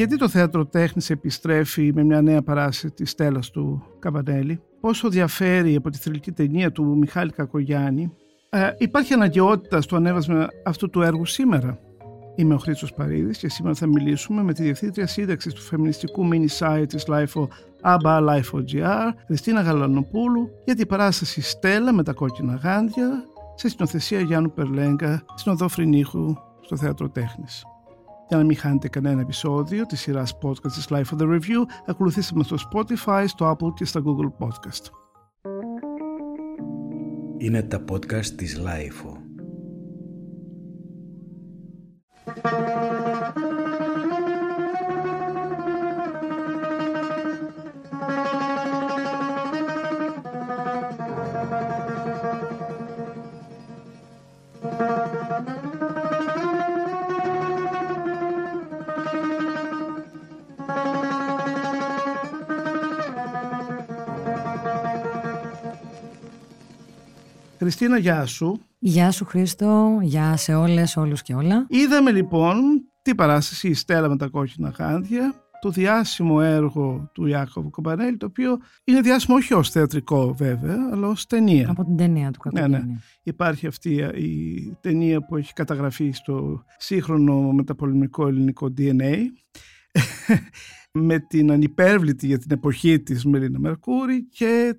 Γιατί το θέατρο τέχνης επιστρέφει με μια νέα παράσταση της Στέλλας του Καμπανέλη. Πόσο διαφέρει από τη θρηλυκή ταινία του Μιχάλη Κακογιάννη; Ε, υπάρχει αναγκαιότητα στο ανέβασμα αυτού του έργου σήμερα; Είμαι ο Χρήστος Παρίδης και σήμερα θα μιλήσουμε με τη Διευθύντρια Σύνταξης του φεμινιστικού mini site της LIFO ABBA LIFO.gr, Χριστίνα Γαλανοπούλου, για την παράσταση Στέλλα με τα κόκκινα γάντια σε συνοθεσία Γιάννου Περλέγκα στην οδό Φρυνίχου στο Θέατρο Τέχνης. Για να μην χάνετε κανένα επεισόδιο της σειράς podcast της Life of the Review, ακολουθήστε με στο Spotify, στο Apple και στα Google Podcast. Είναι τα podcast της Life. Χριστίνα, γεια σου. Γεια σου Χρήστο, γεια σε όλες, όλους και όλα. Είδαμε λοιπόν την παράσταση «Η Στέλλα με τα κόκκινα γάντια», το διάσημο έργο του Ιάκωβου Κομπανέλη, το οποίο είναι διάσημο όχι ως θεατρικό βέβαια, αλλά ως ταινία. Από την ταινία του Ναι, ναι. Υπάρχει αυτή η ταινία που έχει καταγραφεί στο σύγχρονο μεταπολεμικό ελληνικό DNA με την ανυπέρβλητη για την εποχή της Μελίνα Μερκούρη και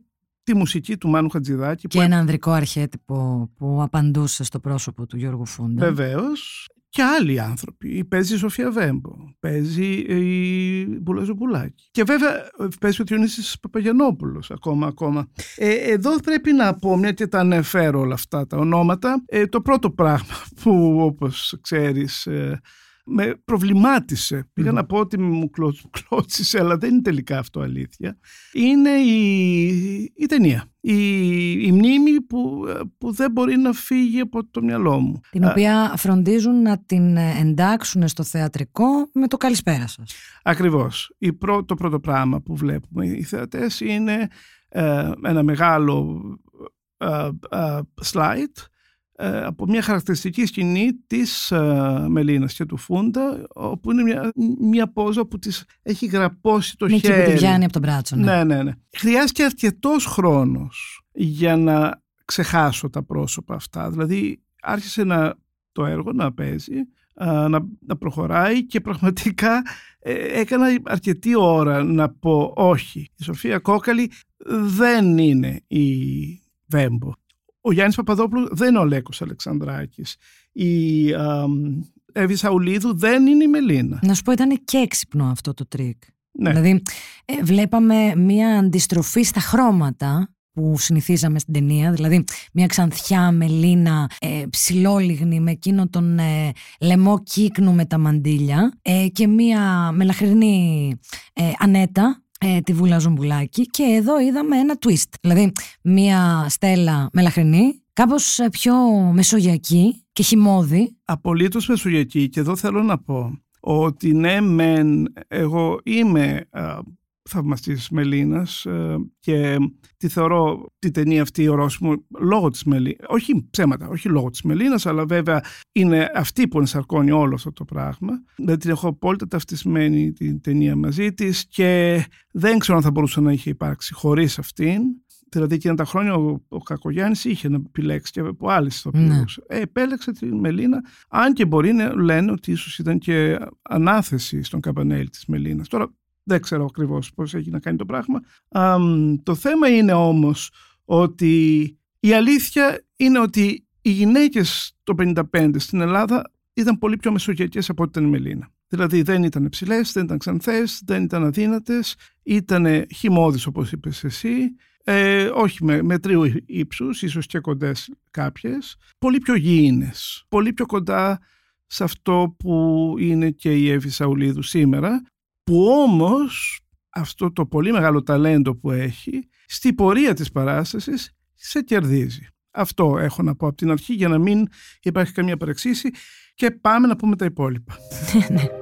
τη μουσική του Μάνου Χατζηδάκη. Και ένα ανδρικό αρχέτυπο που απαντούσε στο πρόσωπο του Γιώργου Φούντα. Βεβαίως. Και άλλοι άνθρωποι. Παίζει η Σοφία Βέμπο. Παίζει η Μπουλαζοπουλάκη. Και βέβαια παίζει ο Διονύσης Παπαγιανόπουλος ακόμα. ακόμα. Ε, εδώ πρέπει να πω, μια και τα ανεφέρω όλα αυτά τα ονόματα, ε, το πρώτο πράγμα που όπως ξέρεις ε, με προβλημάτισε. Πήγα να πω ότι μου κλώτσισε, αλλά δεν είναι τελικά αυτό αλήθεια. Είναι η, η ταινία. Η, η μνήμη που, που δεν μπορεί να φύγει από το μυαλό μου. Την οποία φροντίζουν να την εντάξουν στο θεατρικό με το καλησπέρα σας. Ακριβώς. Η το πρώτο πράγμα που βλέπουμε οι θεατές είναι ε, ένα μεγάλο ε, ε, slide ε, από μια χαρακτηριστική σκηνή της ε, Μελίνας και του Φούντα όπου είναι μια, μια πόζα που της έχει γραπώσει το χέρι. Μήκη που τη πιάνει από τον μπράτσο. Ναι. ναι, ναι, ναι. Χρειάστηκε αρκετός χρόνος για να ξεχάσω τα πρόσωπα αυτά. Δηλαδή άρχισε να, το έργο να παίζει, να, να προχωράει και πραγματικά ε, έκανα αρκετή ώρα να πω όχι. Η Σοφία Κόκαλη δεν είναι η Βέμπο ο Γιάννης Παπαδόπουλου δεν είναι ο Λέκος Αλεξανδράκης. Η Εύη Σαουλίδου δεν είναι η Μελίνα. Να σου πω ήταν και έξυπνο αυτό το τρικ. Ναι. Δηλαδή ε, βλέπαμε μια αντιστροφή στα χρώματα που συνηθίζαμε στην ταινία, δηλαδή μια ξανθιά Μελίνα ε, ψηλόλιγνη με εκείνο τον ε, λαιμό κύκνου με τα μαντίλια ε, και μια μελαχρινή ε, Ανέτα ε, τη Βούλα Ζουμπουλάκη και εδώ είδαμε ένα twist. Δηλαδή μία στέλα μελαχρινή, κάπως ε, πιο μεσογειακή και χυμώδη. Απολύτως μεσογειακή και εδώ θέλω να πω ότι ναι μεν εγώ είμαι θαυμαστής Μελίνας ε, και τη θεωρώ τη ταινία αυτή ορόσημο λόγω της Μελίνας. Όχι ψέματα, όχι λόγω της Μελίνας, αλλά βέβαια είναι αυτή που ενσαρκώνει όλο αυτό το πράγμα. Δεν την έχω απόλυτα ταυτισμένη την ταινία μαζί της και δεν ξέρω αν θα μπορούσε να είχε υπάρξει χωρίς αυτήν. Δηλαδή εκείνα τα χρόνια ο, ο Κακογιάννης είχε να επιλέξει και από άλλες ηθοποιούς. Ναι. Ε, επέλεξε τη Μελίνα, αν και μπορεί να λένε ότι ίσως ήταν και ανάθεση στον καμπανέλη της Μελίνας. Τώρα δεν ξέρω ακριβώς πώς έχει να κάνει το πράγμα. το θέμα είναι όμως ότι η αλήθεια είναι ότι οι γυναίκες το 55 στην Ελλάδα ήταν πολύ πιο μεσογειακές από ό,τι ήταν η Μελίνα. Δηλαδή δεν ήταν ψηλές, δεν ήταν ξανθές, δεν ήταν αδύνατες, ήταν χυμώδεις όπως είπες εσύ, ε, όχι με, με τρίου ύψους, ίσως και κοντές κάποιες, πολύ πιο γήινες, πολύ πιο κοντά σε αυτό που είναι και η Εύη Σαουλίδου σήμερα, που όμως αυτό το πολύ μεγάλο ταλέντο που έχει στη πορεία της παράστασης σε κερδίζει. Αυτό έχω να πω από την αρχή για να μην υπάρχει καμία παρεξήση και πάμε να πούμε τα υπόλοιπα.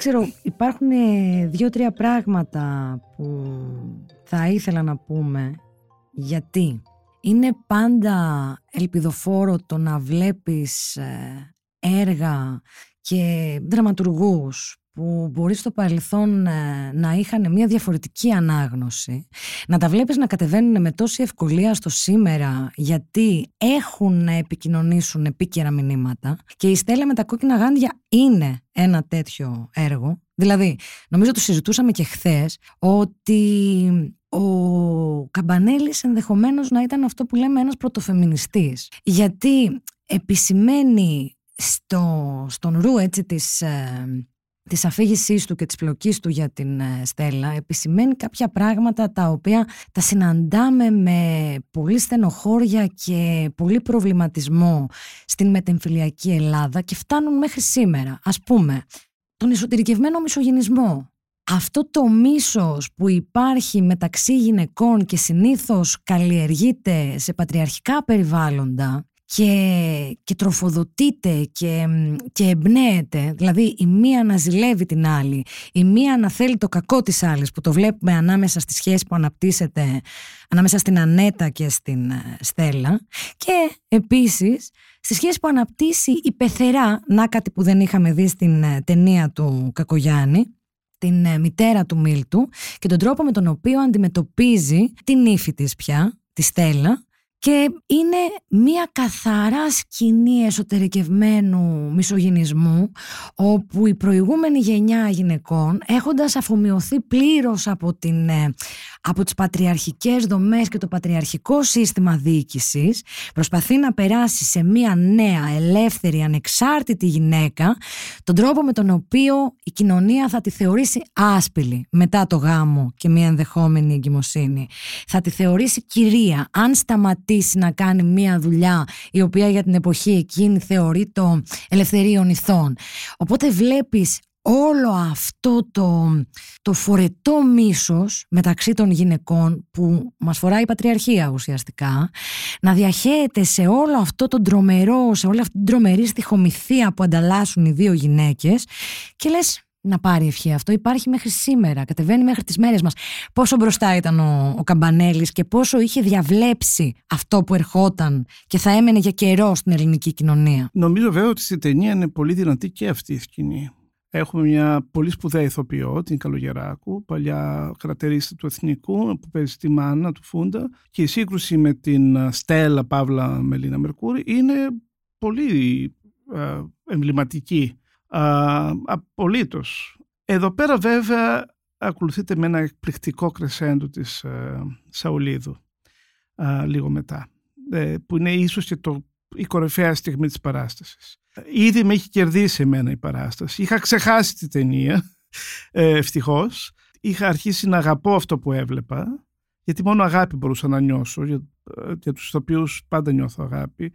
ξέρω, υπάρχουν δύο-τρία πράγματα που θα ήθελα να πούμε. Γιατί; Είναι πάντα ελπιδοφόρο το να βλέπεις ε, έργα και δραματουργούς που μπορεί στο παρελθόν ε, να είχαν μια διαφορετική ανάγνωση, να τα βλέπεις να κατεβαίνουν με τόση ευκολία στο σήμερα γιατί έχουν να επικοινωνήσουν επίκαιρα μηνύματα και η Στέλλα με τα κόκκινα γάντια είναι ένα τέτοιο έργο. Δηλαδή, νομίζω το συζητούσαμε και χθες ότι ο Καμπανέλης ενδεχομένως να ήταν αυτό που λέμε ένας πρωτοφεμινιστής. Γιατί επισημαίνει στο, στον ρου έτσι της, ε, της αφήγησής του και της πλοκής του για την ε, Στέλλα επισημαίνει κάποια πράγματα τα οποία τα συναντάμε με πολύ στενοχώρια και πολύ προβληματισμό στην μετεμφυλιακή Ελλάδα και φτάνουν μέχρι σήμερα. Ας πούμε, τον εσωτερικευμένο μισογενισμό. Αυτό το μίσος που υπάρχει μεταξύ γυναικών και συνήθως καλλιεργείται σε πατριαρχικά περιβάλλοντα και, και τροφοδοτείται και, και εμπνέεται, δηλαδή η μία να ζηλεύει την άλλη, η μία να θέλει το κακό της άλλης που το βλέπουμε ανάμεσα στη σχέση που αναπτύσσεται ανάμεσα στην Ανέτα και στην ε, Στέλλα. Και επίσης στη σχέση που αναπτύσσει η Πεθερά, να κάτι που δεν είχαμε δει στην ε, ταινία του Κακογιάννη, την ε, μητέρα του Μίλτου και τον τρόπο με τον οποίο αντιμετωπίζει την ύφη της πια, τη Στέλλα, και είναι μια καθαρά σκηνή εσωτερικευμένου μισογυνισμού όπου η προηγούμενη γενιά γυναικών έχοντας αφομοιωθεί πλήρως από, την, ε, από τις πατριαρχικές δομές και το πατριαρχικό σύστημα διοίκησης προσπαθεί να περάσει σε μια νέα ελεύθερη ανεξάρτητη γυναίκα τον τρόπο με τον οποίο η κοινωνία θα τη θεωρήσει άσπηλη μετά το γάμο και μια ενδεχόμενη εγκυμοσύνη. Θα τη θεωρήσει κυρία αν σταματήσει να κάνει μία δουλειά η οποία για την εποχή εκείνη θεωρεί το ελευθερίων ηθών. Οπότε βλέπεις όλο αυτό το, το φορετό μίσος μεταξύ των γυναικών που μας φοράει η πατριαρχία ουσιαστικά να διαχέεται σε όλο αυτό το τρομερό, σε όλη αυτή την τρομερή στοιχομηθεία που ανταλλάσσουν οι δύο γυναίκες και λες να πάρει ευχή αυτό. Υπάρχει μέχρι σήμερα, κατεβαίνει μέχρι τις μέρες μας. Πόσο μπροστά ήταν ο, ο Καμπανέλης και πόσο είχε διαβλέψει αυτό που ερχόταν και θα έμενε για καιρό στην ελληνική κοινωνία. Νομίζω βέβαια ότι στην ταινία είναι πολύ δυνατή και αυτή η σκηνή. Έχουμε μια πολύ σπουδαία ηθοποιό, την Καλογεράκου, παλιά χαρακτηρίστη του Εθνικού, που παίζει τη μάνα του Φούντα. Και η σύγκρουση με την Στέλλα Παύλα Μελίνα Μερκούρη είναι πολύ ε, εμβληματική απολύτως. Εδώ πέρα βέβαια ακολουθείται με ένα εκπληκτικό κρεσέντο της ε, Σαουλίδου λίγο μετά ε, που είναι ίσως και το, η κορυφαία στιγμή της παράστασης. Ήδη με έχει κερδίσει εμένα η παράσταση. Είχα ξεχάσει τη ταινία, ε, ευτυχώς. Είχα αρχίσει να αγαπώ αυτό που έβλεπα, γιατί μόνο αγάπη μπορούσα να νιώσω. Για, ε, για τους ηθοποιούς πάντα νιώθω αγάπη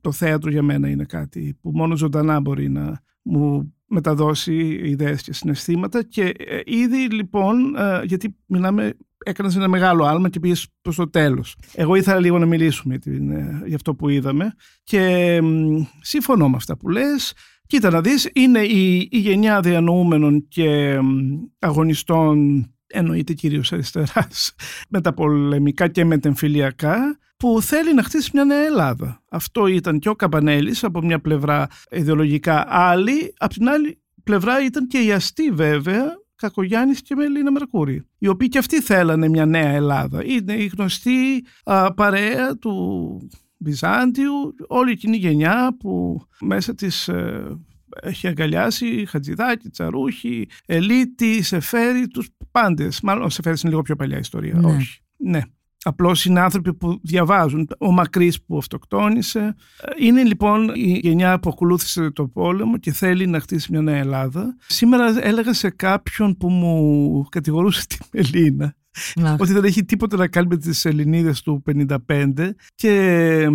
το θέατρο για μένα είναι κάτι που μόνο ζωντανά μπορεί να μου μεταδώσει ιδέες και συναισθήματα και ε, ήδη λοιπόν, ε, γιατί μιλάμε, έκανες ένα μεγάλο άλμα και πήγες προς το τέλος. Εγώ ήθελα λίγο να μιλήσουμε ε, για αυτό που είδαμε και συμφωνώ με αυτά που λες. Κοίτα να δεις, είναι η, η γενιά διανοούμενων και αγωνιστών εννοείται κυρίως αριστεράς, μεταπολεμικά και μετεμφυλιακά, που θέλει να χτίσει μια νέα Ελλάδα. Αυτό ήταν και ο Καμπανέλης από μια πλευρά ιδεολογικά άλλη, από την άλλη πλευρά ήταν και η αστή βέβαια Κακογιάννης και Μελίνα Μερκούρη, οι οποίοι και αυτοί θέλανε μια νέα Ελλάδα. Είναι η γνωστή α, παρέα του Βυζάντιου, όλη εκείνη η γενιά που μέσα της ε, έχει αγκαλιάσει Χατζηδάκη, Τσαρούχη, Ελίτη, Σεφέρι, τους πάντες. Μάλλον ο Σεφέρης είναι λίγο πιο παλιά ιστορία. Ναι. Όχι. Ναι. Απλώς είναι άνθρωποι που διαβάζουν. Ο Μακρύς που αυτοκτόνησε. Είναι λοιπόν η γενιά που ακολούθησε το πόλεμο και θέλει να χτίσει μια νέα Ελλάδα. Σήμερα έλεγα σε κάποιον που μου κατηγορούσε τη Μελίνα ότι δεν έχει τίποτα να κάνει με τις Ελληνίδες του 55 και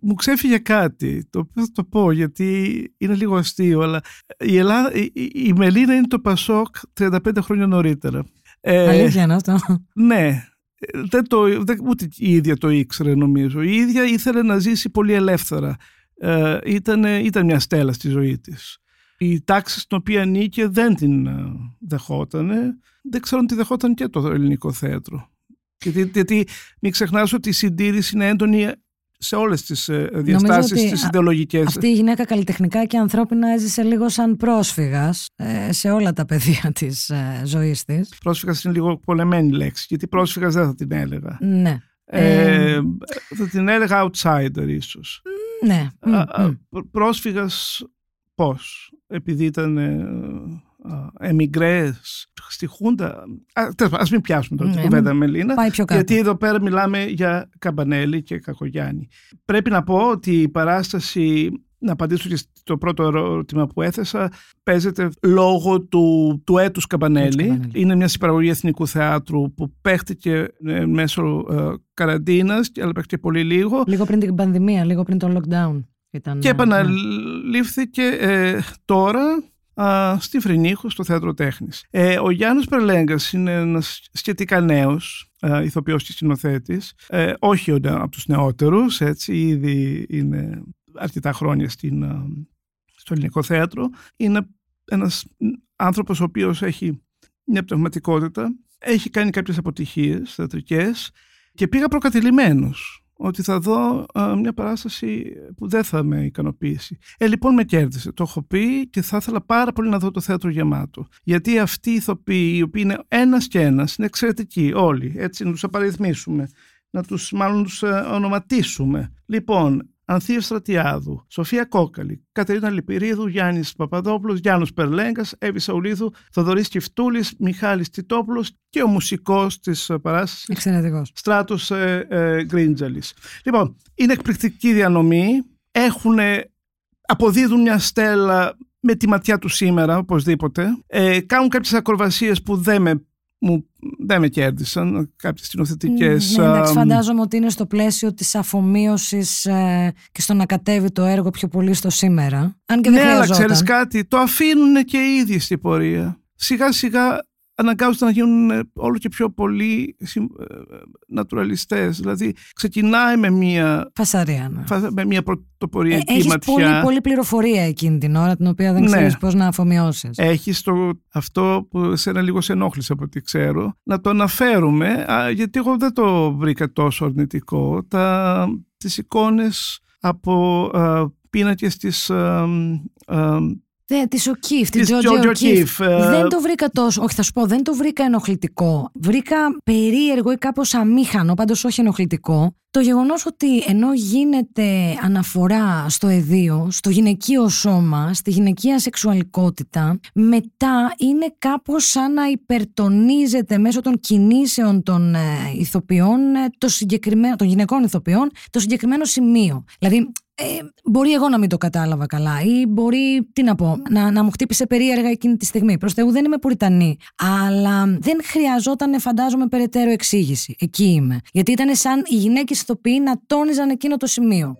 μου ξέφυγε κάτι το οποίο θα το πω γιατί είναι λίγο αστείο αλλά η, Ελλάδα, η, Μελίνα είναι το Πασόκ 35 χρόνια νωρίτερα. Ε, Αλήθεια είναι αυτό; Ναι, δεν το, δεν, ούτε η ίδια το ήξερε νομίζω. Η ίδια ήθελε να ζήσει πολύ ελεύθερα. Ε, ήταν, ήταν μια στέλα στη ζωή της. η τάξη στην οποία νίκε δεν την ε, δεχότανε. Δεν ξέρω αν τη δεχόταν και το ελληνικό θέατρο. Γιατί, γιατί μην ξεχνάς ότι η συντήρηση είναι έντονη σε όλες τις ε, διαστάσεις τις ιδεολογικές. Αυτή η γυναίκα καλλιτεχνικά και ανθρώπινα έζησε λίγο σαν πρόσφυγας ε, σε όλα τα πεδία της ε, ζωής της. Πρόσφυγας είναι λίγο πολεμένη λέξη, γιατί πρόσφυγας δεν θα την έλεγα. Ναι. Ε, θα την έλεγα outsider ίσως. Ναι. Πρόσφυγας πώς, επειδή ήταν εμιγκρές στη Χούντα. Ας μην πιάσουμε τώρα την ναι, κουβέντα Μελίνα. Γιατί εδώ πέρα μιλάμε για Καμπανέλη και Κακογιάννη. Πρέπει να πω ότι η παράσταση να απαντήσω και στο πρώτο ερώτημα που έθεσα, παίζεται λόγω του, του έτους Καμπανέλη. Είναι μια συμπαραγωγή εθνικού θεάτρου που παίχτηκε ε, μέσω ε, καραντίνας, αλλά παίχτηκε πολύ λίγο. Λίγο πριν την πανδημία, λίγο πριν το lockdown. Ήταν, και επαναλήφθηκε ε, τώρα στη Φρυνίχου, στο Θέατρο Τέχνης. Ε, ο Γιάννης Περλέγκας είναι ένας σχετικά νέος ε, ηθοποιός και σκηνοθέτης, ε, όχι από τους νεότερους, έτσι, ήδη είναι αρκετά χρόνια στην, ε, στο ελληνικό θέατρο. Είναι ένας άνθρωπος ο οποίος έχει μια πνευματικότητα, έχει κάνει κάποιες αποτυχίες θεατρικές και πήγα προκατηλημένος ότι θα δω μια παράσταση που δεν θα με ικανοποιήσει. Ε, λοιπόν με κέρδισε. Το έχω πει και θα ήθελα πάρα πολύ να δω το θέατρο γεμάτο. Γιατί αυτοί οι ηθοποιοί, οι οποίοι είναι ένας και ένας, είναι εξαιρετικοί όλοι. Έτσι να τους απαριθμίσουμε, να τους μάλλον τους ε, ονοματίσουμε. Λοιπόν, Ανθία Στρατιάδου, Σοφία Κόκαλη, Κατερίνα Λυπηρίδου, Γιάννης Παπαδόπουλος, Γιάννου Περλέγκας, Εύη Σαουλίδου, Θοδωρής Κυφτούλη, Μιχάλης Τιτόπουλος και ο μουσικός της παράστασης. Εξαιρετικός. Στράτος ε, ε, Γκρίντζαλη. Λοιπόν, είναι εκπληκτική διανομή. Έχουν, αποδίδουν μια στέλα με τη ματιά του σήμερα, οπωσδήποτε. Ε, κάνουν κάποιες ακροβασίες που δεν με μου, δεν με κέρδισαν κάποιες σκηνοθετικές. Ναι, εντάξει, φαντάζομαι ότι είναι στο πλαίσιο της αφομοίωσης ε, και στο να κατέβει το έργο πιο πολύ στο σήμερα. Αν και δεν ναι, αλλά ξέρεις κάτι, το αφήνουν και ήδη στην πορεία. Σιγά σιγά αναγκάζονται να γίνουν ε, όλο και πιο πολύ ε, νατουραλιστές. Δηλαδή ξεκινάει με μια, Φασαρία, ναι. με μια πρωτοποριακή ε, έχεις ματιά. Πολύ, πολύ πληροφορία εκείνη την ώρα την οποία δεν ναι. ξέρεις πώς να αφομοιώσεις. Έχεις το, αυτό που σε ένα λίγο σε ενόχλησε από ό,τι ξέρω να το αναφέρουμε γιατί εγώ δεν το βρήκα τόσο αρνητικό. Τα, τις εικόνες από α, πίνακες της ναι, της Οκίφ, την Τζότζι Οκίφ. Δεν το βρήκα τόσο. Όχι, θα σου πω, δεν το βρήκα ενοχλητικό. Βρήκα περίεργο ή κάπως αμήχανο, πάντως όχι ενοχλητικό. Το γεγονός ότι ενώ γίνεται αναφορά στο εδίο, στο γυναικείο σώμα, στη γυναικεία σεξουαλικότητα, μετά είναι κάπως σαν να υπερτονίζεται μέσω των κινήσεων των ε, ηθοποιών, ε, το συγκεκριμένο, των γυναικών ηθοποιών, το συγκεκριμένο σημείο. Δηλαδή, ε, μπορεί εγώ να μην το κατάλαβα καλά ή μπορεί, τι να πω, να, να μου χτύπησε περίεργα εκείνη τη στιγμή. Προς Θεού δεν είμαι πουριτανή. Αλλά δεν χρειαζόταν, φαντάζομαι, περαιτέρω εξήγηση. Εκεί είμαι. Γιατί ήταν σαν οι γυναίκες ηθοποιοί να τόνιζαν εκείνο το σημείο.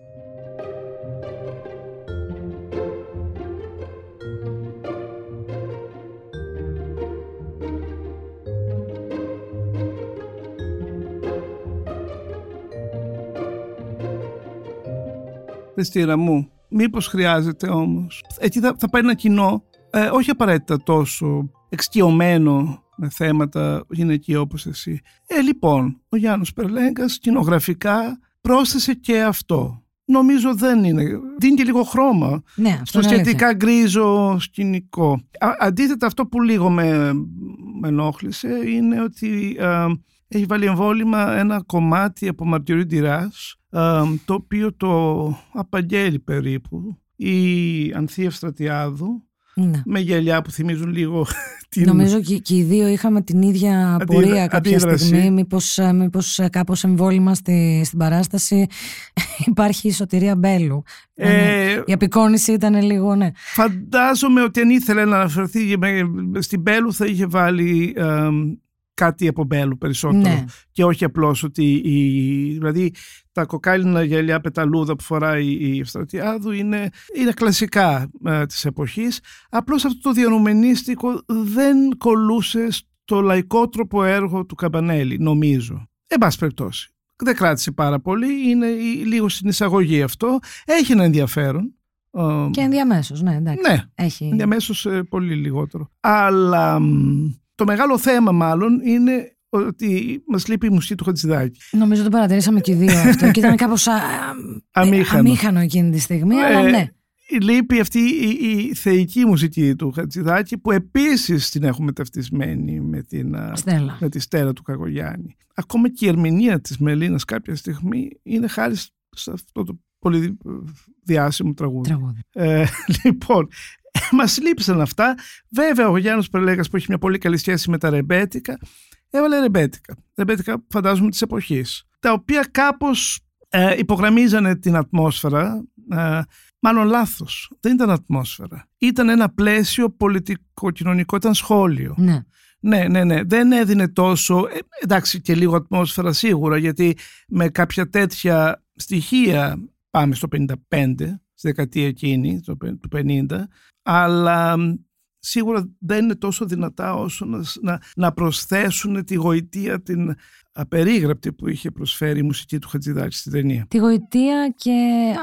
Χριστίνα μου, μήπως χρειάζεται όμως. Εκεί θα, θα πάει ένα κοινό, ε, όχι απαραίτητα τόσο εξοικειωμένο με θέματα γυναικεία όπως εσύ. Ε, λοιπόν, ο Γιάννος Περλέγκας κοινογραφικά πρόσθεσε και αυτό. Νομίζω δεν είναι. Δίνει και λίγο χρώμα ναι, στο σχετικά γκρίζο σκηνικό. αντίθετα αυτό που λίγο με, με ενόχλησε είναι ότι έχει βάλει εμβόλυμα ένα κομμάτι από Μαρτιωρή Ντυράς το οποίο το απαγγέλει περίπου η Ανθία Στρατιάδου ναι. με γυαλιά που θυμίζουν λίγο την... Νομίζω και, και οι δύο είχαμε την ίδια πορεία κάποια αντίδραση. στιγμή μήπως, ε, μήπως ε, κάπως εμβόλυμα στη, στην παράσταση υπάρχει η σωτηρία Μπέλου ε, η απεικόνηση ήταν λίγο ναι. Φαντάζομαι ότι αν ήθελε να αναφερθεί στην Μπέλου θα είχε βάλει κάτι από μπέλου περισσότερο ναι. και όχι απλώς ότι η, δηλαδή τα κοκάλινα γυαλιά πεταλούδα που φοράει η Ευστρατιάδου είναι, είναι κλασικά ε, της εποχής απλώς αυτό το διανουμενίστικο δεν κολούσε στο λαϊκό τρόπο έργο του Καμπανέλη νομίζω εν πάση περιπτώσει δεν κράτησε πάρα πολύ είναι λίγο στην εισαγωγή αυτό έχει ένα ενδιαφέρον Ε, Και ενδιαμέσως, ναι, εντάξει. ναι, Έχει... ενδιαμέσως ε, πολύ λιγότερο. Αλλά μ, το μεγάλο θέμα μάλλον είναι ότι μας λείπει η μουσική του Χατζηδάκη. Νομίζω το παρατηρήσαμε και οι δύο αυτό. και ήταν κάπως Αμήχανο. αμήχανο εκείνη τη στιγμή, αλλά Ε, ναι. Λείπει αυτή η, η θεϊκή μουσική του Χατζηδάκη που επίσης την έχουμε ταυτισμένη με, την, α, Στέλλα. με τη στέρα του Κακογιάννη. Ακόμα και η ερμηνεία της Μελίνας κάποια στιγμή είναι χάρη σε αυτό το πολύ διάσημο τραγούδι. Τραγούδι. Ε, λοιπόν, μας λείψαν αυτά. Βέβαια, ο Γιάννης Πρελέγα που έχει μια πολύ καλή σχέση με τα ρεμπέτικα, έβαλε ρεμπέτικα. Ρεμπέτικα, φαντάζομαι, της εποχής. Τα οποία κάπως ε, υπογραμμίζανε την ατμόσφαιρα. Ε, μάλλον λάθος. Δεν ήταν ατμόσφαιρα. Ήταν ένα πλαίσιο πολιτικο-κοινωνικό, ήταν σχόλιο. Ναι. Ναι, ναι, ναι. Δεν έδινε τόσο. ε, εντάξει, και λίγο ατμόσφαιρα σίγουρα, γιατί με κάποια τέτοια στοιχεία πάμε στο 55, στη δεκαετία εκείνη, το πε- του 50, αλλά μ, σίγουρα δεν είναι τόσο δυνατά όσο να, σ- να, να προσθέσουν τη γοητεία την απερίγραπτη που είχε προσφέρει η μουσική του Χατζηδάκη στην ταινία. Τη γοητεία και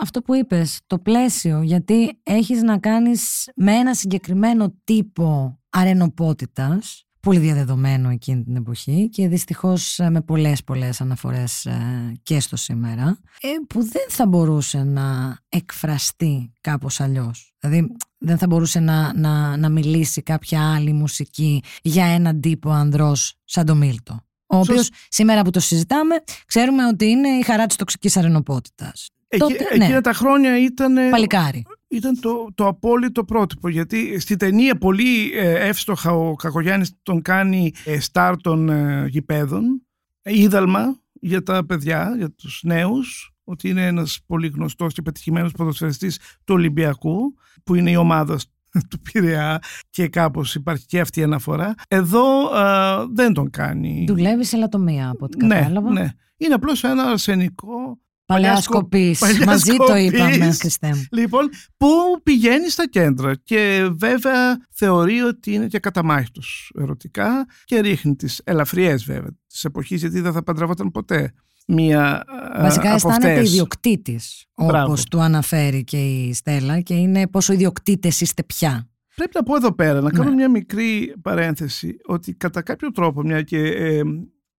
αυτό που είπες, το πλαίσιο, γιατί έχεις να κάνεις με ένα συγκεκριμένο τύπο αρενοπότητας, πολύ διαδεδομένο εκείνη την εποχή και δυστυχώς ε, με πολλές πολλές αναφορές ε, και στο σήμερα, ε, που δεν θα μπορούσε να εκφραστεί κάπως αλλιώς. Δηλαδή δεν θα μπορούσε να, να, να μιλήσει κάποια άλλη μουσική για έναν τύπο ανδρός σαν το Μίλτο. Ο Σωστ- οποίος σήμερα που το συζητάμε, ξέρουμε ότι είναι η χαρά της τοξικής αρενοπότητας. Εκεί, Τότε, ναι. εκείνα τα χρόνια ήταν, Παλικάρι. Ήταν το, το απόλυτο πρότυπο γιατί στη ταινία πολύ ε, εύστοχα ο Κακογιάννης τον κάνει ε, στάρ των ε, γηπέδων ε, είδαλμα για τα παιδιά, για τους νέους ότι είναι ένας πολύ γνωστός και πετυχημένος ποδοσφαιριστής του Ολυμπιακού που είναι η ομάδα του Πειραιά και κάπως υπάρχει και αυτή η αναφορά. Εδώ ε, δεν τον κάνει. Δουλεύει σε λατομία από ό,τι ναι, κατάλαβα. ναι. Είναι απλώς ένα αρσενικό Παλιά Παλιά σκο- σκοπή. παλιά Μαζί το σκοπής. είπαμε, Χριστέ μου. Λοιπόν, που πηγαίνει στα κέντρα και βέβαια θεωρεί ότι είναι και καταμάχητος ερωτικά και ρίχνει τις ελαφριές βέβαια της εποχής γιατί δεν θα παντρευόταν ποτέ μία α, Βασικά από αισθάνεται αυτές. ιδιοκτήτης, Μπράβο. όπως του αναφέρει και η Στέλλα, και είναι πόσο ιδιοκτήτες είστε πια. Πρέπει να πω εδώ πέρα, να κάνω Ναι. μια μικρή παρένθεση ότι κατά κάποιο τρόπο, μια και ε,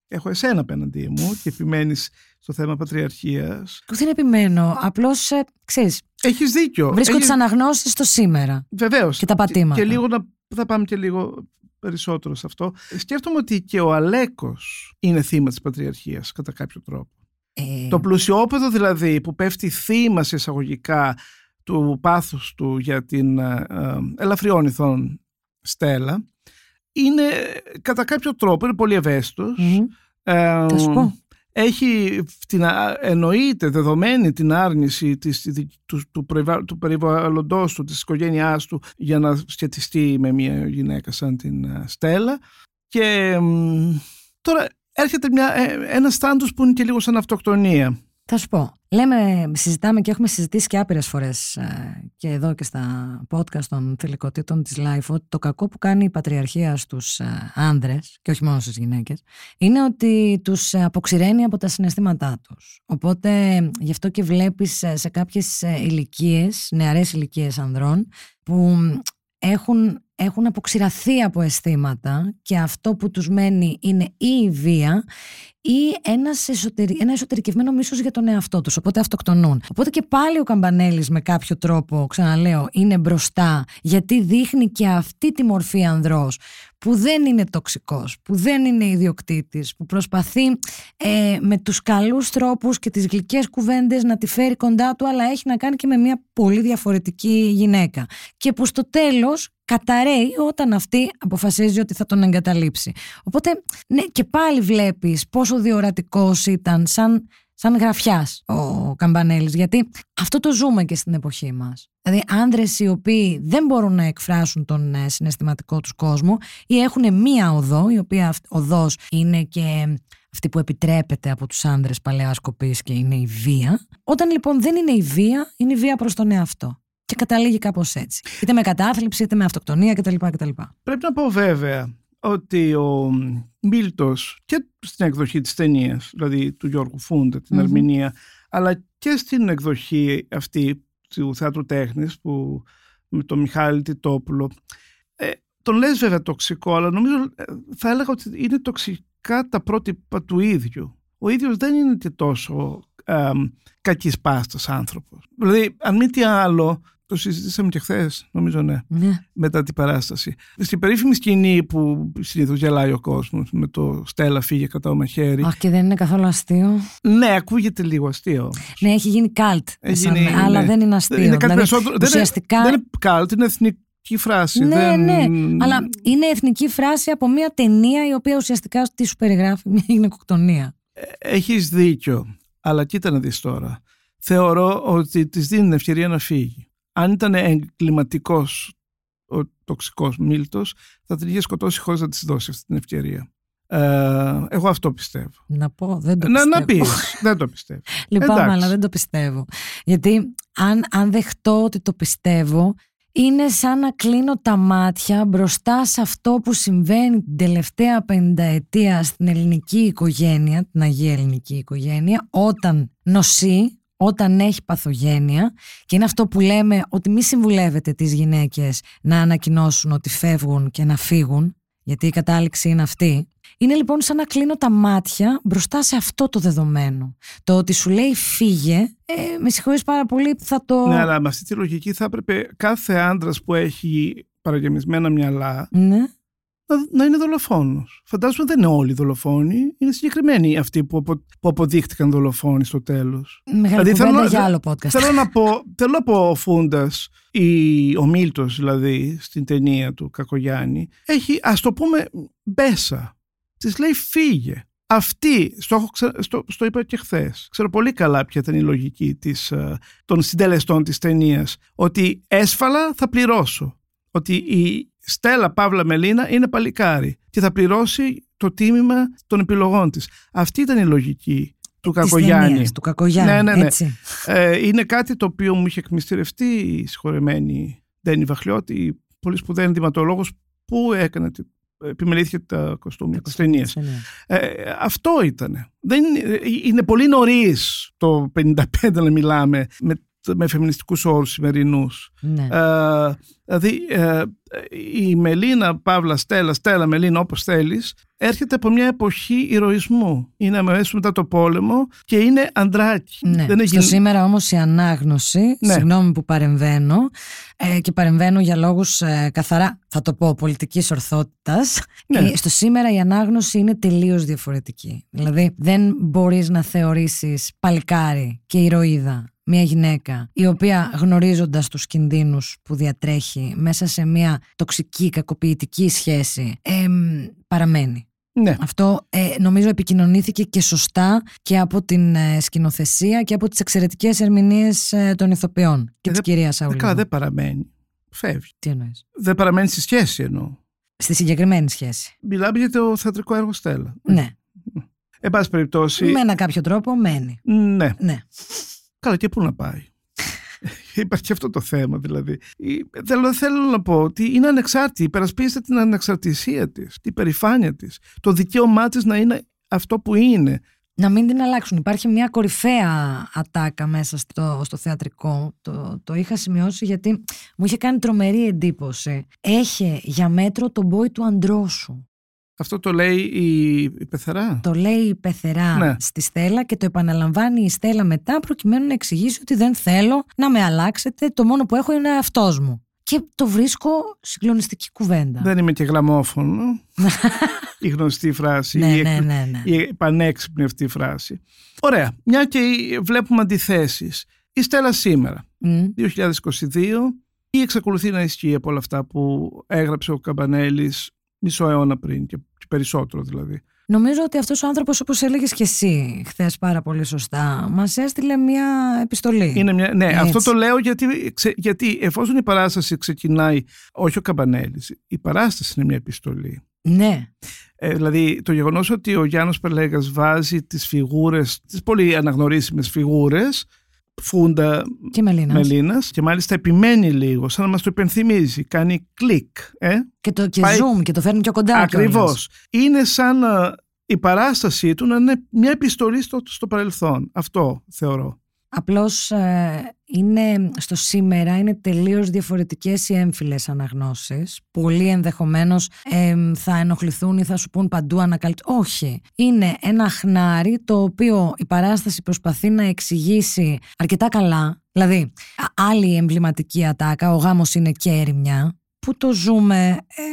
έχω εσένα απέναντί μου και επιμένεις στο θέμα πατριαρχίας, Που δεν επιμένω. Απλώς, ε, ξέρεις, έχεις δίκιο. βρίσκω Έχεις- τι αναγνώσεις στο σήμερα. Βεβαίως. Και τα πατήματα. Και, λίγο να θα πάμε και λίγο περισσότερο σε αυτό. Σκέφτομαι ότι και ο Αλέκος είναι θύμα της πατριαρχίας κατά κάποιο τρόπο. Ε, Το πλουσιόπεδο δηλαδή που πέφτει θύμα σε εισαγωγικά του πάθους του για την ε, ε, ελαφριών ηθών Στέλλα είναι κατά κάποιο τρόπο, είναι πολύ ευαίσθητος. μμμ. Ε, Θα σου πω. έχει την, α- εννοείται δεδομένη την άρνηση της, του, του, προϊβα- του περιβαλλοντός του, της οικογένειάς του για να σχετιστεί με μια γυναίκα σαν την ε, Στέλλα και μ, τώρα έρχεται μια, ε, ένας στάντος που είναι και λίγο σαν αυτοκτονία. Θα σου πω. Λέμε, συζητάμε και έχουμε συζητήσει και άπειρες φορές και εδώ και στα podcast των θηλυκοτήτων της Life ότι το κακό που κάνει η πατριαρχία στους άνδρες, και όχι μόνο στις γυναίκες, είναι ότι τους αποξηραίνει από τα συναισθήματά τους. Οπότε γι' αυτό και βλέπεις σε κάποιες ηλικίες, νεαρές ηλικίες ανδρών, που έχουν, έχουν αποξηραθεί από αισθήματα και αυτό που τους μένει είναι ή η βία ή ένας εσωτερι... ένα εσωτερικευμένο μίσος για τον εαυτό τους, οπότε αυτοκτονούν. Οπότε και πάλι ο Καμπανέλης με κάποιο τρόπο, ξαναλέω, είναι μπροστά γιατί δείχνει και αυτή τη μορφή ανδρός που δεν είναι τοξικός, που δεν είναι ιδιοκτήτης, που προσπαθεί ε, με τους καλούς τρόπους και τις γλυκές κουβέντες να τη φέρει κοντά του, αλλά έχει να κάνει και με μια πολύ διαφορετική γυναίκα. Και που στο τέλος καταραίει όταν αυτή αποφασίζει ότι θα τον εγκαταλείψει. Οπότε, ναι, και πάλι βλέπεις πόσο διορατικός ήταν σαν, σαν γραφιάς ο Καμπανέλης, γιατί αυτό το ζούμε και στην εποχή μας. Δηλαδή άνδρες οι οποίοι δεν μπορούν να εκφράσουν τον ε, συναισθηματικό τους κόσμο ή έχουν μία οδό, η οποία αυ- οδός είναι και αυτή που επιτρέπεται από τους άνδρες παλαιάς κοπής και είναι η βία. Όταν λοιπόν δεν είναι η βία, είναι η βία προς τον εαυτό. Και καταλήγει κάπως έτσι. Είτε με κατάθλιψη, είτε με αυτοκτονία κτλ. κτλ. Πρέπει να πω βέβαια ότι ο Μίλτος και στην εκδοχή της ταινίας, δηλαδή του Γιώργου Φούντα, την Μμμ. ερμηνεία, αλλά και στην εκδοχή αυτή του Θεάτρου Τέχνης που, με τον Μιχάλη Τιτόπουλο. Ε, τον λες βέβαια τοξικό, αλλά νομίζω ε, θα έλεγα ότι είναι τοξικά τα πρότυπα του ίδιου. Ο ίδιος δεν είναι και τόσο ε, κακής πάστας άνθρωπος. Δηλαδή, αν μη τι άλλο, το συζητήσαμε και χθες, νομίζω ναι, Ναι. μετά την παράσταση. Στην περίφημη σκηνή που συνήθως γελάει ο κόσμος με το Στέλλα φύγε κατά ο μαχαίρι. Αχ, και δεν είναι καθόλου αστείο. Ναι, ακούγεται λίγο αστείο. Ναι, έχει γίνει καλτ. Έχει σαν- γίνει, αλλά ναι. δεν είναι αστείο. Είναι κάτι δηλαδή, περισσότερο. δεν είναι- ουσιαστικά. Δεν είναι καλτ, είναι εθνική φράση. ναι, δεν... ναι, αλλά είναι εθνική φράση από μια ταινία η οποία ουσιαστικά τι σου περιγράφει μια γυναικοκτονία. Έχεις δίκιο, αλλά κοίτα να δεις τώρα. Θεωρώ ότι της δίνει την ευκαιρία να φύγει. Αν ήταν εγκληματικός ο τοξικός Μίλτος, θα την είχε σκοτώσει χωρίς να της δώσει αυτή την ευκαιρία. Ε, εγώ αυτό πιστεύω. Να πω, δεν το Να, πιστεύω. να πεις, δεν το πιστεύω. Λυπάμαι, Εντάξει. αλλά δεν το πιστεύω. Γιατί αν, αν δεχτώ ότι το πιστεύω, είναι σαν να κλείνω τα μάτια μπροστά σε αυτό που συμβαίνει την τελευταία πενταετία στην ελληνική οικογένεια, την Αγία Ελληνική οικογένεια, όταν νοσεί, όταν έχει παθογένεια και είναι αυτό που λέμε ότι μη συμβουλεύετε τις γυναίκες να ανακοινώσουν ότι φεύγουν και να φύγουν, γιατί η κατάληξη είναι αυτή. Είναι λοιπόν σαν να κλείνω τα μάτια μπροστά σε αυτό το δεδομένο. Το ότι σου λέει φύγε, ε, με συγχωρείς πάρα πολύ, θα το... Ναι, αλλά με αυτή τη λογική θα έπρεπε κάθε άντρας που έχει παραγεμισμένα μυαλά Ναι. Να, να είναι δολοφόνος. Φαντάζομαι δεν είναι όλοι δολοφόνοι, είναι συγκεκριμένοι αυτοί που, απο, που αποδείχτηκαν δολοφόνοι στο τέλος. Μεγάλη Δηλαδή, κουβέντα θέλω να- για άλλο podcast. θέλω να πω, θέλω να πω ο Φούντας, η, ο Μίλτος δηλαδή, στην ταινία του Κακογιάννη, έχει, ας το πούμε, μπέσα. Της λέει φύγε. Αυτή, στο, έχω ξε- στο, στο είπα και χθες. Ξέρω πολύ καλά ποια ήταν η λογική της, ε, των συντελεστών της ταινίας. Ότι έσφαλα θα πληρώσω. Ότι η Στέλλα Παύλα Μελίνα είναι παλικάρι και θα πληρώσει το τίμημα των επιλογών της. Αυτή ήταν η λογική του Της Κακογιάννη. ταινίας, του Κακογιάννη, Ναι, ναι, ναι. έτσι. Ε, είναι κάτι το οποίο μου είχε εκμυστηρευτεί η συγχωρεμένη Ντένι Βαχλιώτη, πολύ σπουδαία ενδυματολόγος που έκανε, τη- επιμελήθηκε τα κοστούμια της ταινίας. ταινία. Ε, αυτό ήταν. Δεν, είναι- είναι πολύ νωρίς το 55 να μιλάμε με, με φεμινιστικούς όρους σημερινούς. Ναι. Ε, δηλαδή ε, η Μελίνα Παύλα Στέλλα, Στέλλα Μελίνα όπως θέλεις έρχεται από μια εποχή ηρωισμού. Είναι αμέσως μετά το πόλεμο και είναι ανδράκι. Ναι. Δεν Στο σήμερα όμως η ανάγνωση, Ναι. συγγνώμη που παρεμβαίνω ε, και παρεμβαίνω για λόγους ε, καθαρά, θα το πω, πολιτικής ορθότητας, Ναι. ε, στο σήμερα η ανάγνωση είναι τελείως διαφορετική. Δηλαδή δεν μπορείς να θεωρήσεις παλικάρι και ηρωίδα μια γυναίκα η οποία γνωρίζοντας τους κινδύνους που διατρέχει μέσα σε μια τοξική κακοποιητική σχέση εμ, παραμένει. Ναι. Αυτό ε, νομίζω επικοινωνήθηκε και σωστά και από την ε, σκηνοθεσία και από τις εξαιρετικές ερμηνείες ε, των ηθοποιών και Ε, της δεν- κυρίας Ε, Σαουλίδου. Καλά, δεν παραμένει. Φεύγει. Τι εννοείς; Δεν παραμένει στη σχέση εννοώ. Στη συγκεκριμένη σχέση. Μιλάμε για το θεατρικό έργο Στέλλα. Ναι. Εν πάση περιπτώσει. Με ένα κάποιο τρόπο μένει. Ναι. Ναι. Καλά, και πού να πάει; Υπάρχει και αυτό το θέμα δηλαδή. Η- Θέλω, θέλω να πω ότι είναι ανεξάρτητη. Υπερασπίζεται την ανεξαρτησία της, την περηφάνεια της, το δικαίωμά της να είναι αυτό που είναι. Να μην την αλλάξουν. Υπάρχει μια κορυφαία ατάκα μέσα στο, στο θεατρικό. Το, το είχα σημειώσει γιατί μου είχε κάνει τρομερή εντύπωση. Έχε για μέτρο τον μπόι του αντρό σου. Αυτό το λέει η, η Πεθερά; Το λέει η Πεθερά Ναι. στη Στέλλα και το επαναλαμβάνει η Στέλλα μετά προκειμένου να εξηγήσει ότι δεν θέλω να με αλλάξετε. Το μόνο που έχω είναι αυτός μου. Και το βρίσκω συγκλονιστική κουβέντα. Δεν είμαι και γλαμόφωνο. η γνωστή φράση. ναι, η, ναι, εκ- ναι, ναι. η πανέξυπνη αυτή φράση. Ωραία. Μια και βλέπουμε αντιθέσεις. Η Στέλλα σήμερα, Μμ. 2022, ή εξακολουθεί να ισχύει από όλα αυτά που έγραψε ο Καμπανέλης μισό αιώνα πριν και και περισσότερο δηλαδή. Νομίζω ότι αυτός ο άνθρωπος όπως έλεγες και εσύ χθες πάρα πολύ σωστά μας έστειλε μια επιστολή. Είναι μια, ναι, Έτσι. αυτό το λέω γιατί, ξε- γιατί εφόσον η παράσταση ξεκινάει, όχι ο Καμπανέλης, η παράσταση είναι μια επιστολή. Ναι, Ε, δηλαδή το γεγονός ότι ο Γιάννος Περλέγας βάζει τις φιγούρες, τις πολύ αναγνωρίσιμες φιγούρες, Φούντα και Μελίνας. Μελίνας και μάλιστα επιμένει λίγο, σαν να μας το υπενθυμίζει, κάνει κλικ. Ε; Και το και Πάει- zoom και το φέρνει πιο κοντά. κιόλας. Ακριβώς. Είναι σαν να η παράστασή του να είναι μια επιστολή στο, στο παρελθόν. Αυτό θεωρώ. Απλώς ε, είναι στο σήμερα είναι τελείως διαφορετικές οι έμφυλες αναγνώσεις. Πολλοί ενδεχομένως θα ενοχληθούν ή θα σου πούν παντού ανακαλύπτει. Όχι. Είναι ένα χνάρι το οποίο η παράσταση προσπαθεί να εξηγήσει αρκετά καλά. Δηλαδή, άλλη εμβληματική ατάκα, ο γάμος είναι και ερημιά, που το ζούμε; Ε,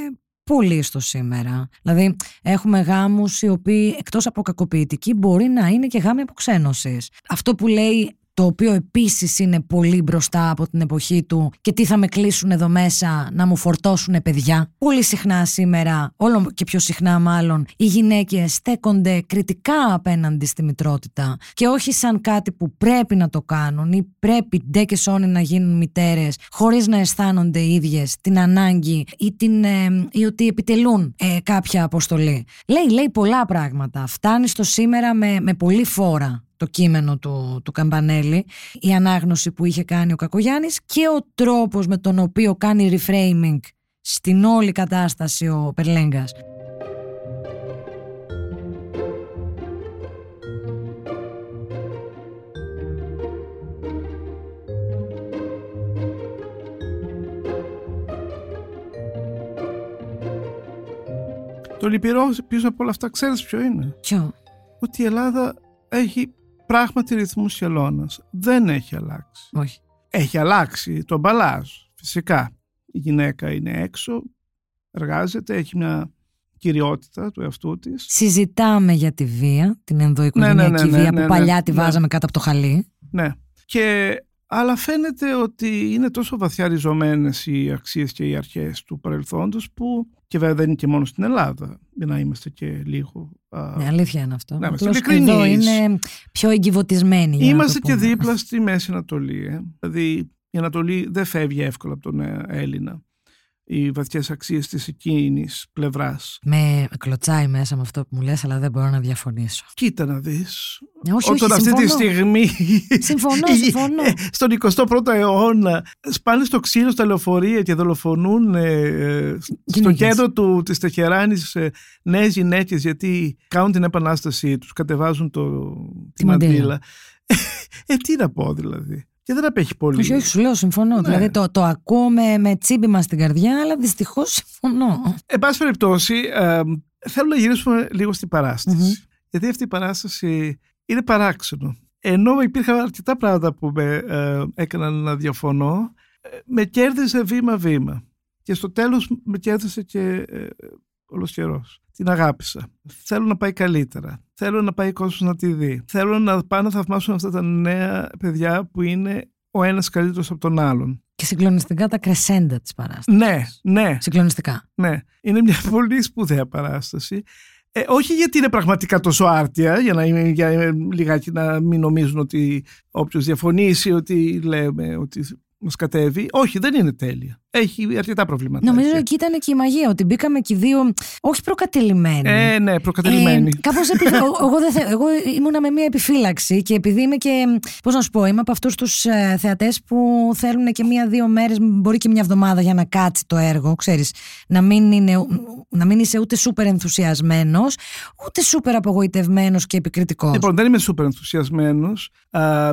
πολύ στο σήμερα. Δηλαδή, έχουμε γάμους οι οποίοι εκτός από κακοποιητικοί μπορεί να είναι και γάμοι αποξένωσης. Αυτό που λέει το οποίο επίσης είναι πολύ μπροστά από την εποχή του και τι θα με κλείσουν εδώ μέσα να μου φορτώσουν παιδιά. Πολύ συχνά σήμερα, όλο και πιο συχνά μάλλον, οι γυναίκες στέκονται κριτικά απέναντι στη μητρότητα και όχι σαν κάτι που πρέπει να το κάνουν ή πρέπει ντε και σώνει να γίνουν μητέρες χωρίς να αισθάνονται οι ίδιες την ανάγκη ή, την, ε, ή ότι επιτελούν ε, κάποια αποστολή. Λέει, λέει πολλά πράγματα. Φτάνει στο σήμερα με, με πολύ φόρα το κείμενο του, του Καμπανέλη, η ανάγνωση που είχε κάνει ο Κακογιάννης και ο τρόπος με τον οποίο κάνει reframing στην όλη κατάσταση ο Περλέγκας. Το λυπηρό πίσω από όλα αυτά ξέρεις ποιο είναι; Ποιο; Ότι η Ελλάδα έχει πράγματι ρυθμού χελώνας. Δεν έχει αλλάξει. Όχι. Έχει αλλάξει το μπαλάζ, φυσικά. Η γυναίκα είναι έξω, εργάζεται, έχει μια κυριότητα του εαυτού της. Συζητάμε για τη βία, την ενδοοικογενειακή ναι, ναι, ναι, βία που παλιά τη βάζαμε κάτω από το χαλί. Ναι. Και αλλά φαίνεται ότι είναι τόσο βαθιά ριζωμένες οι αξίες και οι αρχές του παρελθόντος που και βέβαια δεν είναι και μόνο στην Ελλάδα για να είμαστε και λίγο ναι, αλήθεια είναι αυτό. Να είμαστε εδώ είναι πιο εγκυβωτισμένοι. Είμαστε και δίπλα στη Μέση Ανατολή. Ε. Δηλαδή η Ανατολή δεν φεύγει εύκολα από τον ε, Έλληνα οι βαθιές αξίες της εκείνης πλευράς. Με κλωτσάει μέσα με αυτό που μου λες, αλλά δεν μπορώ να διαφωνήσω. Κοίτα να δεις. Ε, όχι, Όταν αυτή τη στιγμή. Συμφωνώ, συμφωνώ. Στον 21ο αιώνα σπάνε στο ξύλο στα λεωφορεία και δολοφονούν ε, στο κέντρο του, της Τεχεράνης ε, νέες γυναίκες γιατί κάνουν την επανάστασή τους, κατεβάζουν το, τη μαντήλα. Ε, τι να πω δηλαδή και δεν απέχει πολύ. Όχι, όχι, σου λέω, συμφωνώ. Ναι. Δηλαδή το, το ακούω με, με τσίμπημα στην καρδιά, αλλά δυστυχώς συμφωνώ. Εν πάση περιπτώσει, ε, θέλω να γυρίσουμε λίγο στην παρασταση Γιατί αυτή η παράσταση είναι παράξενο. Ενώ υπήρχαν αρκετά πράγματα που με ε, έκαναν να διαφωνώ, ε, με κέρδισε βήμα-βήμα. Και στο τέλος με κέρδισε και ε, ολοσχερός. Την αγάπησα. Θέλω να πάει καλύτερα. Θέλω να πάει κόσμος να τη δει. Θέλω να πάνε να θαυμάσουν αυτά τα νέα παιδιά που είναι ο ένας καλύτερος από τον άλλον. Και συγκλονιστικά τα κρεσέντα της παράστασης. Ναι, ναι. Συγκλονιστικά. Ναι. Είναι μια πολύ σπουδαία παράσταση. Ε, όχι γιατί είναι πραγματικά τόσο άρτια, για να, για λιγάκι να μην νομίζουν ότι όποιος διαφωνήσει ότι λέμε ότι μας κατέβει. Όχι, δεν είναι τέλεια. Έχει αρκετά προβλήματα. Νομίζω εκεί ήταν και η μαγεία, ότι μπήκαμε και οι δύο. Όχι προκατελημένοι. Ε, ναι, προκατελημένοι. Ε, Κάπως επιφυ... εγώ, δεν εγώ ήμουνα με μία επιφύλαξη και επειδή είμαι και. Πώς να σου πω, είμαι από αυτούς τους ε, θεατές που θέλουν και μία-δύο μέρες, μπορεί και μία εβδομάδα για να κάτσει το έργο. Ξέρεις, να, μην είναι, να μην είσαι ούτε σούπερ ενθουσιασμένος, ούτε σούπερ απογοητευμένος και επικριτικός. Λοιπόν, δεν είμαι σούπερ ενθουσιασμένος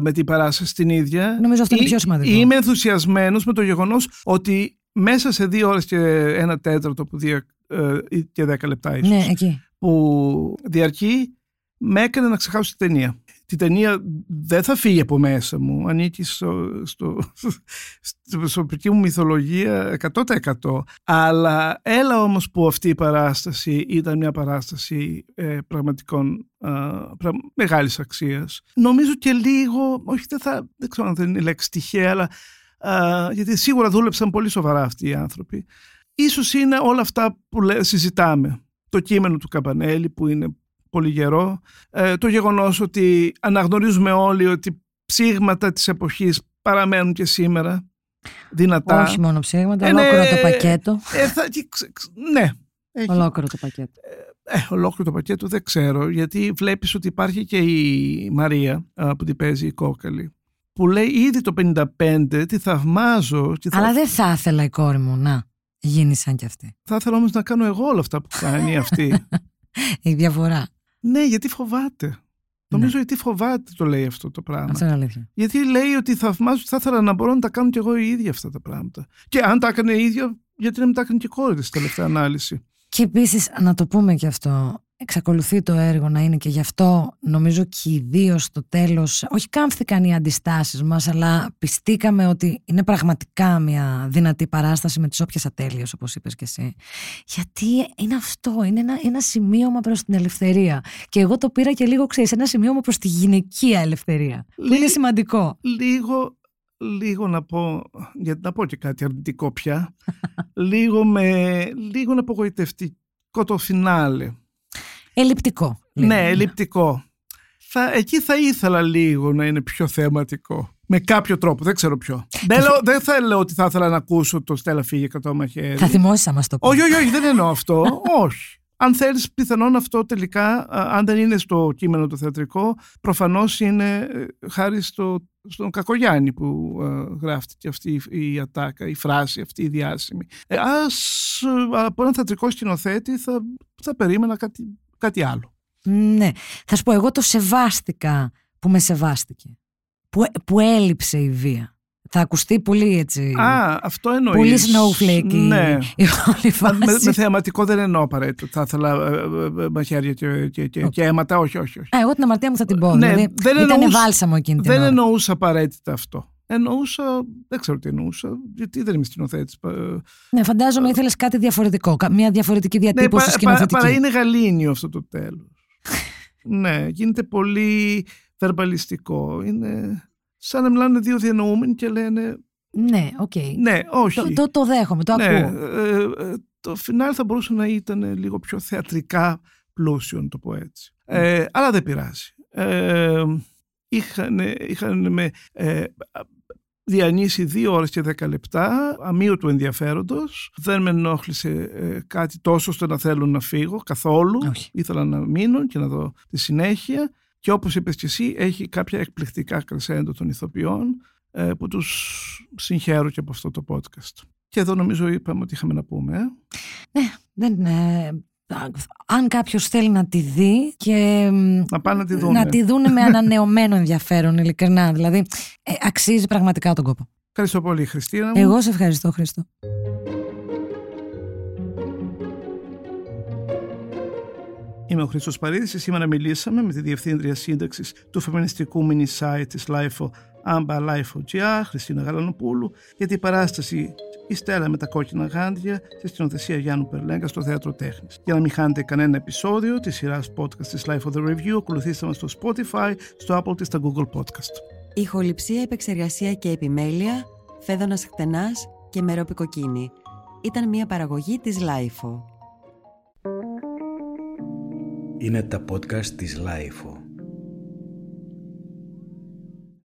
με την παράσταση την ίδια. Νομίζω αυτό είναι πιο σημαντικό. Είμαι ενθουσιασμένος με το γεγονός ότι μέσα σε δύο ώρες και ένα τέταρτο που δια, ε, και δέκα λεπτά ίσως, ναι, εκεί. που διαρκεί, με έκανε να ξεχάσω την ταινία. Τη ταινία δεν θα φύγει από μέσα μου, ανήκει στο, στο, στην προσωπική μου μυθολογία 100%. Αλλά έλα όμως που αυτή η παράσταση ήταν μια παράσταση ε, πραγματικών ε, πρα, μεγάλης αξίας. Νομίζω και λίγο, όχι δεν, θα, δεν ξέρω αν δεν είναι λέξη τυχαία, αλλά γιατί σίγουρα δούλεψαν πολύ σοβαρά αυτοί οι άνθρωποι. Ίσως είναι όλα αυτά που συζητάμε. Το κείμενο του Καμπανέλη που είναι πολύ γερό. Ε, το γεγονός ότι αναγνωρίζουμε όλοι ότι ψήγματα της εποχής παραμένουν και σήμερα δυνατά. Όχι μόνο ψήγματα, ε, ολόκληρο το πακέτο. Ε, θα, ναι. Έχει, ολόκληρο το πακέτο. Ε, ολόκληρο το πακέτο δεν ξέρω, γιατί βλέπεις ότι υπάρχει και η Μαρία που την παίζει η κόκαλη που λέει ήδη το 55 τη θαυμάζω. Και Αλλά δεν θα ήθελα η κόρη μου να γίνει σαν κι αυτή. Θα ήθελα όμως να κάνω εγώ όλα αυτά που κάνει αυτή. η διαφορά. Ναι, γιατί φοβάται. Νομίζω ότι φοβάται το λέει αυτό το πράγμα. Αυτό είναι αλήθεια. Γιατί λέει ότι θαυμάζω, θα ήθελα να μπορώ να τα κάνω κι εγώ οι ίδιοι αυτά τα πράγματα. Και αν τα έκανε η ίδια, γιατί να μην τα έκανε και η κόρη της στη τελευταία ανάλυση. Και επίσης, να το πούμε και αυτό, εξακολουθεί το έργο να είναι και γι' αυτό νομίζω και οι δύο στο τέλος όχι κάμφθηκαν οι αντιστάσεις μας αλλά πιστήκαμε ότι είναι πραγματικά μια δυνατή παράσταση με τις όποιες ατέλειες όπως είπες και εσύ. Γιατί είναι αυτό, είναι ένα, ένα σημείωμα προς την ελευθερία. Και εγώ το πήρα και λίγο ξέρεις ένα σημείωμα προς τη γυναικεία ελευθερία που είναι σημαντικό. Λίγο λίγο να πω, γιατί να πω και κάτι αρνητικό πια, λίγο με λίγο απογοητευτικό το φινάλε. Ελλειπτικό. Ναι, ελλειπτικό. Θα, εκεί θα ήθελα λίγο να είναι πιο θεματικό. Με κάποιο τρόπο, δεν ξέρω ποιο. Δεν, λέω, δεν θα λέω ότι θα ήθελα να ακούσω το Στέλλα φύγε κατά μαχαίρι. Θα θυμόσαι να μας το πω. Όχι, όχι, όχι, δεν εννοώ αυτό. όχι. Αν θέλεις πιθανόν αυτό τελικά, αν δεν είναι στο κείμενο το θεατρικό, προφανώς είναι ε, χάρη στο, στον Κακογιάννη που ε, γράφτηκε αυτή η ατάκα, η φράση αυτή η διάσημη. Ε, ας από έναν θεατρικό σκηνοθέτη θα, θα περίμενα κάτι κάτι άλλο. Ναι. Θα σου πω, εγώ το σεβάστηκα που με σεβάστηκε. Που, που έλειψε η βία. Θα ακουστεί πολύ έτσι. Α, αυτό εννοείς. Πολύ snowflake ναι. η όλη φάση. Με, με θεαματικό δεν εννοώ απαραίτητο. Θα ήθελα ε, ε, ε, μαχαίρια και, και, και, okay. και αίματα. Όχι, όχι. όχι. Α, εγώ την αμαρτία μου θα την πω. Ναι, δηλαδή, δεν ήταν εννοούσα, βάλσαμο εκείνη την Δεν ώρα. εννοούσα απαραίτητα αυτό. Εννοούσα, δεν ξέρω τι εννοούσα, γιατί δεν είμαι σκηνοθέτης. Ναι, φαντάζομαι ήθελες κάτι διαφορετικό, μια διαφορετική διατύπωση ναι, σκηνοθετική. Παρά είναι γαλήνιο αυτό το τέλος. ναι, γίνεται πολύ βερμπαλιστικό. Είναι σαν να μιλάνε δύο διανοούμενοι και λένε. Ναι, οκ. Okay. Ναι, όχι. Το, το, το δέχομαι, το ναι, ακούω. Ε, ε, το φινάλε θα μπορούσε να ήταν λίγο πιο θεατρικά πλούσιο, να το πω έτσι. Ε, αλλά δεν πειράζει. Ε, είχαν, είχαν με ε, διανύσει δύο ώρες και δέκα λεπτά αμύωτου ενδιαφέροντος. Δεν με ενόχλησε ε, κάτι τόσο ώστε να θέλω να φύγω καθόλου. Όχι. Ήθελα να μείνω και να δω τη συνέχεια. Και όπως είπες και εσύ, έχει κάποια εκπληκτικά κρεσέντο των ηθοποιών ε, που τους συγχαίρω και από αυτό το podcast. Και εδώ νομίζω είπαμε ότι είχαμε να πούμε. Ε. Ναι, δεν, ε, αν κάποιος θέλει να τη δει και να πάνε να τη δουν, να τη δουν με ανανεωμένο ενδιαφέρον ειλικρινά. Δηλαδή ε, αξίζει πραγματικά τον κόπο. Ευχαριστώ πολύ Χριστίνα μου. Εγώ σε ευχαριστώ Χρήστο. Είμαι ο Χρήστος Παρίδης και σήμερα μιλήσαμε με τη Διευθύντρια Σύνταξης του φεμινιστικού mini site της LIFO Amba LIFO.gr, Χριστίνα Γαλανοπούλου, για την παράσταση η Στέλλα με τα κόκκινα γάντια στη σκηνοθεσία Γιάννου Περλέγκα στο Θέατρο Τέχνης. Για να μην χάνετε κανένα επεισόδιο της σειράς podcast της Life of the Review, ακολουθήστε μας στο Spotify, στο Apple και στα Google Podcast. Ηχοληψία, επεξεργασία και επιμέλεια, φέδωνας χτενάς και μερόπικοκίνη. Ήταν μια παραγωγή της LIFO. Είναι τα podcast της LIFO.